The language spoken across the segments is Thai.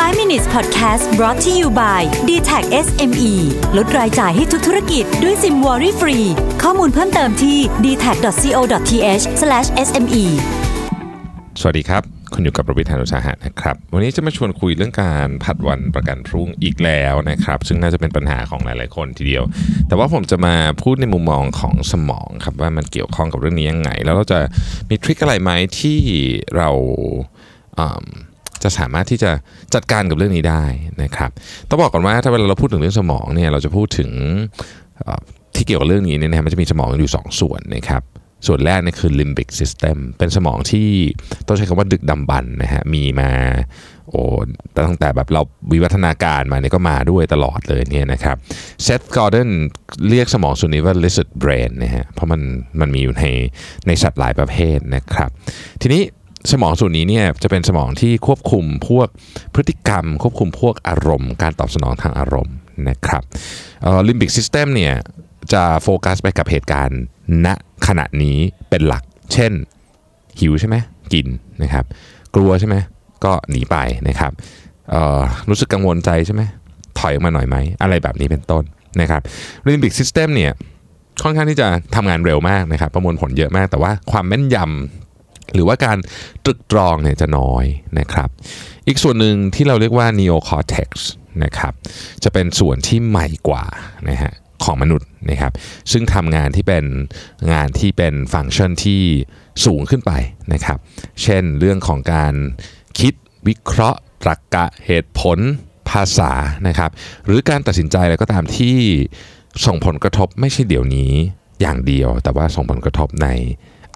5 minutes podcast brought to you by d t a c SME ลดรายจ่ายให้ทุกธุรกิจด้วยซิมวอรี่ฟรี ข้อมูลเพิ่มเติมที่ d t a c c o t h s m e สวัสดีครับ คุณอยู่กับประวิทยานุสาหะนะครับ วันนี้จะมาชวนคุยเรื่องการผัดวันประกันพรุ่งอีกแล้วนะครับ ซึ่งน่าจะเป็นปัญหาของหลาย ๆ คนทีเดียว แต่ว่าผมจะมาพูดในมุมมองของสมองครับว่ามันเกี่ยวข้องกับเรื่องนี้ยังไง แล้วเราจะมีทริคอะไรไหมที่เราอืม จะสามารถที่จะจัดการกับเรื่องนี้ได้นะครับต้องบอกก่อนว่าถ้าเวลาเราพูดถึงเรื่องสมองเนี่ยเราจะพูดถึงที่เกี่ยวกับเรื่องนี้เนี่ยนะมันจะมีสมองอยู่สองส่วนนะครับส่วนแรกนี่คือ limbic system เป็นสมองที่ต้องใช้คำว่าดึกดำบรรนะฮะมีมาโอ้ตั้งแต่แบบเราวิวัฒนาการมาเนี่ยก็มาด้วยตลอดเลยเนี่ยนะครับเซธกอร์เดนเรียกสมองส่วนนี้ว่า lizard brain นะฮะเพราะมันมันมีอยู่ในในสัตว์หลายประเภทนะครับ ทีนี้ สมองส่วนนี้เนี่ยจะเป็นสมองที่ควบคุมพวกพฤติกรรม ควบคุมพวกอารมณ์ การตอบสนองทางอารมณ์นะครับ limbic system เนี่ยจะโฟกัสไปกับเหตุการณ์ณขณะนี้เป็นหลัก เช่น หิวใช่ไหมกินนะครับ กลัวใช่ไหมก็หนีไปนะครับรู้สึกกังวลใจใช่ไหมถอยออกมาหน่อยไหมอะไรแบบนี้เป็นต้นนะครับ limbic system เนี่ยค่อนข้างที่จะทำงานเร็วมากนะครับ ประมวลผลเยอะมาก แต่ว่าความแม่นยำ หรือว่าการตรึกตรองเนี่ยจะน้อยนะครับ อีกส่วนหนึ่งที่เราเรียกว่า neocortex นะครับจะเป็นส่วนที่ใหม่กว่านะฮะของมนุษย์นะครับซึ่งทำงานที่เป็นงานที่เป็นฟังก์ชันที่สูงขึ้นไปนะครับ เช่นเรื่องของการคิดวิเคราะห์ตรรกะเหตุผลภาษานะครับหรือการตัดสินใจอะไรก็ตามที่ส่งผลกระทบไม่ใช่เดี๋ยวนี้อย่างเดียว แต่ว่าส่งผลกระทบใน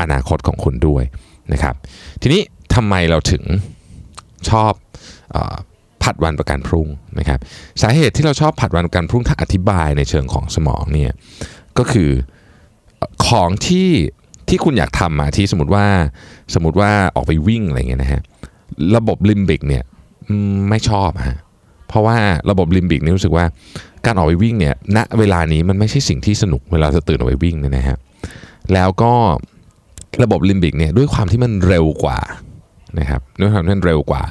อนาคตของคุณด้วย นะครับทีนี้ทำไมเราถึงชอบอผัดวันประกันพรุ่งนะครับสาเหตุที่เราชอบผัดวันประกันพรุ่งถ้าอธิบายในเชิงของสมองเนี่ยก็คือของที่ที่คุณอยากทำอะที่สมมติว่าสมมติว่าออกไปวิ่งอะไรเงี้ยนะฮะระบบลิมบิกเนี่ยไม่ชอบฮะเพราะว่าระบบลิมบิกนี่รู้สึกว่าการออกไปวิ่งเนี่ยณเวลานี้มันไม่ใช่สิ่งที่สนุกเวลาจะตื่นออกไปวิ่งเนี่ยนะฮะแล้วก็ ระบบลิมบิกเนี่ยด้วยความที่มันเร็วกว่านะครับด้วยความที่มันเร็วกว่า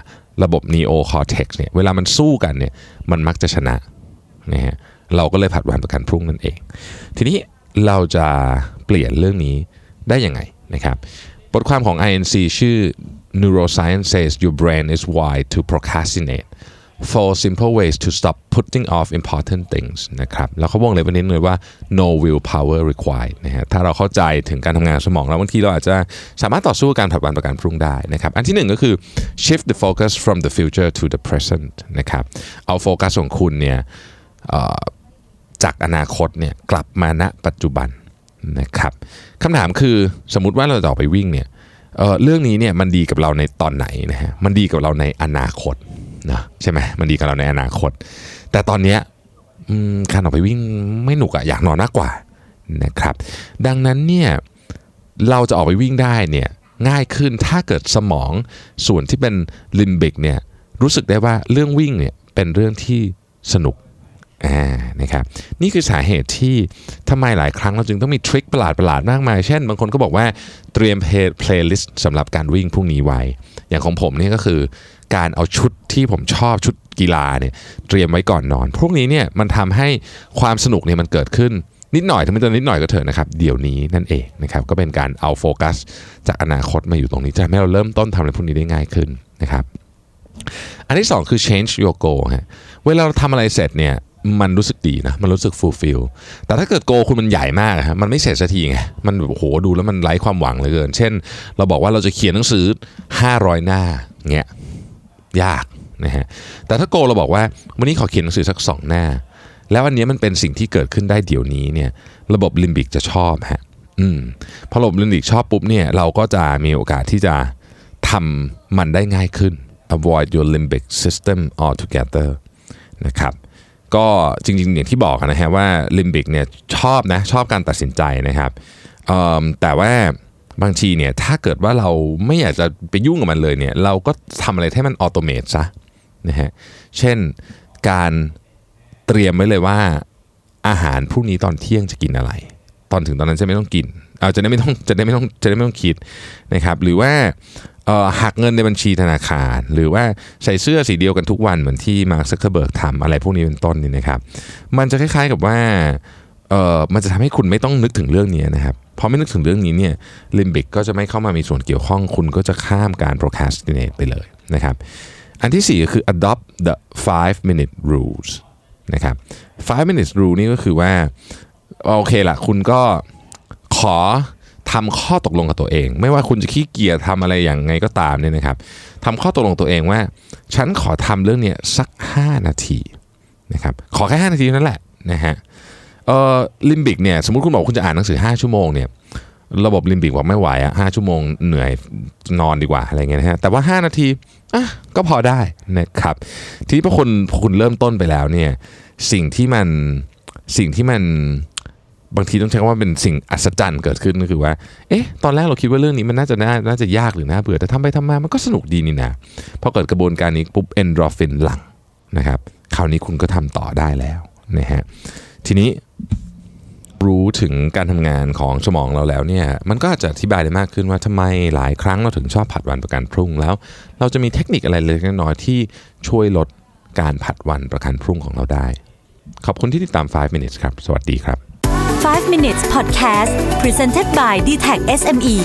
ระบบ neocortex เนี่ยเวลามันสู้กันเนี่ยมันมักจะชนะนะฮะเราก็เลยผัดวันประกันพรุ่งนั่นเอง ทีนี้เราจะเปลี่ยนเรื่องนี้ได้ยังไงนะครับบทความของ INC ชื่อ Neuroscience says your brain is wired to procrastinate four simple ways to stop putting off important things นะครับแล้วเขาวงเล็บไว้นิดนึงว่า no willpower required นะฮะถ้าเราเข้าใจถึงการทำงานสมองแล้วบางทีเราอาจจะสามารถต่อสู้กับการผัดวันประกันพรุ่งได้นะครับ อันที่หนึ่งก็คือ shift the focus from the future to the present นะครับเอาโฟกัสของคุณเนี่ยจากอนาคตเนี่ยกลับมาณปัจจุบันนะครับคำถามคือสมมติว่าเราจะออกไปวิ่งเนี่ยเเรื่องนี้เนี่ยมันดีกับเราในตอนไหนนะฮะมันดีกับเราในอนาคต นะใช่ไหมมันดีกับเราในอนาคต แต่ตอนเนี้ยการออกไปวิ่งไม่หนุกอะอยากนอนมากกว่านะครับ ดังนั้นเนี่ยเราจะออกไปวิ่งได้เนี่ยง่ายขึ้นถ้าเกิดสมองส่วนที่เป็นลิมบิกเนี่ยรู้สึกได้ว่าเรื่องวิ่งเนี่ยเป็นเรื่องที่สนุกอ่านะครับนี่คือสาเหตุที่ทำไมหลายครั้งเราจึงต้องมี trick ประหลาดประหลาดๆมากมาย เช่น บางคนก็บอกว่าเตรียม playlist สำหรับการวิ่งพรุ่งนี้ไว้ อย่างของผมเนี่ยก็คือ การเอาชุดที่ผมชอบชุดกีฬาเนี่ยเตรียมไว้ก่อนนอน พวกนี้เนี่ยมันทำให้ความสนุกเนี่ยมันเกิดขึ้นนิดหน่อยถึงมันจะนิดหน่อยก็เถอะนะครับ เดี๋ยวนี้นั่นเองนะครับก็เป็นการเอาโฟกัส จากอนาคตมาอยู่ตรงนี้จะทำให้เราเริ่มต้นทำอะไรพวกนี้ได้ง่ายขึ้นนะครับอันที่สองคือ change your goal ฮะเวลาเราทำอะไรเสร็จเนี่ยมันรู้สึกดีนะมันรู้สึก fulfill แต่ถ้าเกิดโกคุณมันใหญ่มากฮะมันไม่เสร็จสักทีไงมันโอ้โหดูแล้วมันไร้ความหวังเหลยเกิน เช่น เราบอกว่าเราจะเขียนหนังสือ 500 หน้าเงี้ย ยากนะฮะแต่ถ้าโกเราบอกว่าวันนี้ขอเขียนหนังสือสัก2หน้า แล้วอันนี้มันเป็นสิ่งที่เกิดขึ้นได้เดี๋ยวนี้เนี่ยระบบลิมบิกจะชอบฮะอืมพอระบบลิมบิกชอบปุ๊บเนี่ยเราก็จะมีโอกาสที่จะทำมันได้ง่ายขึ้น avoid your limbic system altogether นะครับก็จริงๆอย่างที่บอกนะฮะว่า limbic เนี่ยชอบนะชอบการตัดสินใจนะครับแต่ว่า บางทีเนี่ยถ้าเกิดว่าเราไม่อยากจะไปยุ่งกับมันเลยเนี่ยเราก็ทำอะไรให้มัน automate ซะนะฮะเช่นการเตรียมไว้เลยว่าอาหารพรุ่งนี้ตอนเที่ยงจะกินอะไร ตอนถึงตอนนั้นจะไม่ต้องกินเอาจะได้ไม่ต้องจะได้ไม่ต้องจะได้ไม่ต้องคิดนะครับหรือว่าหักเงินในบัญชีธนาคาร หรือว่าใส่เสื้อสีเดียวกันทุกวันเหมือนที่มาร์คซักเคอร์เบิร์กทำอะไรพวกนี้เป็นต้นนี่นะครับ มันจะคล้ายๆกับว่า เอ่อมันจะทำให้คุณไม่ต้องนึกถึงเรื่องนี้นะครับพอไม่นึกถึงเรื่องนี้เนี่ยลิมบิกก็จะไม่เข้ามามีส่วนเกี่ยวข้อง คุณก็จะข้ามการ procrastinate ไปเลยนะครับอันที่สี่ก็คือ adopt the five minute rules นะครับ five minutes rule นี่ก็คือว่าโอเคละคุณก็ขอทำข้อตกลงกับตัวเอง ไม่ว่าคุณจะขี้เกียจทำอะไรอย่างไงก็ตามเนี่ยนะครับทำข้อตกลงตัวเองว่า ฉันขอทำเรื่องเนี้ยสัก 5 นาทีนะครับขอแค่ 5 นาทีนั้นแหละนะฮะ เอ่อลิมบิกเนี่ยสมมติคุณบอกคุณจะอ่านหนังสือ 5 ชั่วโมงเนี่ยระบบลิมบิกบอกไม่ไหวอะหชั่วโมงเหนื่อยนอนดีกว่าอะไรเงี้ยนะฮะแต่ว่า 5 นาทีอะก็พอได้นะครับทีนี้พอคุณพอคุณเริ่มต้นไปแล้วเนี่ยสิ่งที่มันสิ่งที่มันบางทีต้องใช้คำว่าเป็นสิ่งอัศจรรย์เกิดขึ้นก็คือว่า เอ๊ะ ตอนแรกเราคิดว่าเรื่องนี้มันน่าจะน่าน่าจะยากหรือน่าเบื่อ แต่ทำไปทำมา มันก็สนุกดีนี่นะ พอเกิดกระบวนการนี้ปุ๊บเอนโดรฟินหลั่งนะครับ คราวนี้คุณก็ทำต่อได้แล้วนะฮะ ทีนี้รู้ถึงการทำงานของสมองเราแล้วเนี่ยมันก็อาจจะอธิบายได้มากขึ้นว่าทำไมหลายครั้งเราถึงชอบผัดวันประกันพรุ่งแล้ว เราจะมีเทคนิคอะไรเล็กน้อยที่ช่วยลดการผัดวันประกันพรุ่งของเราได้ ขอบคุณที่ติดตาม 5 minutes ครับ สวัสดีครับ 5 minutes podcast presented by d t e c h SME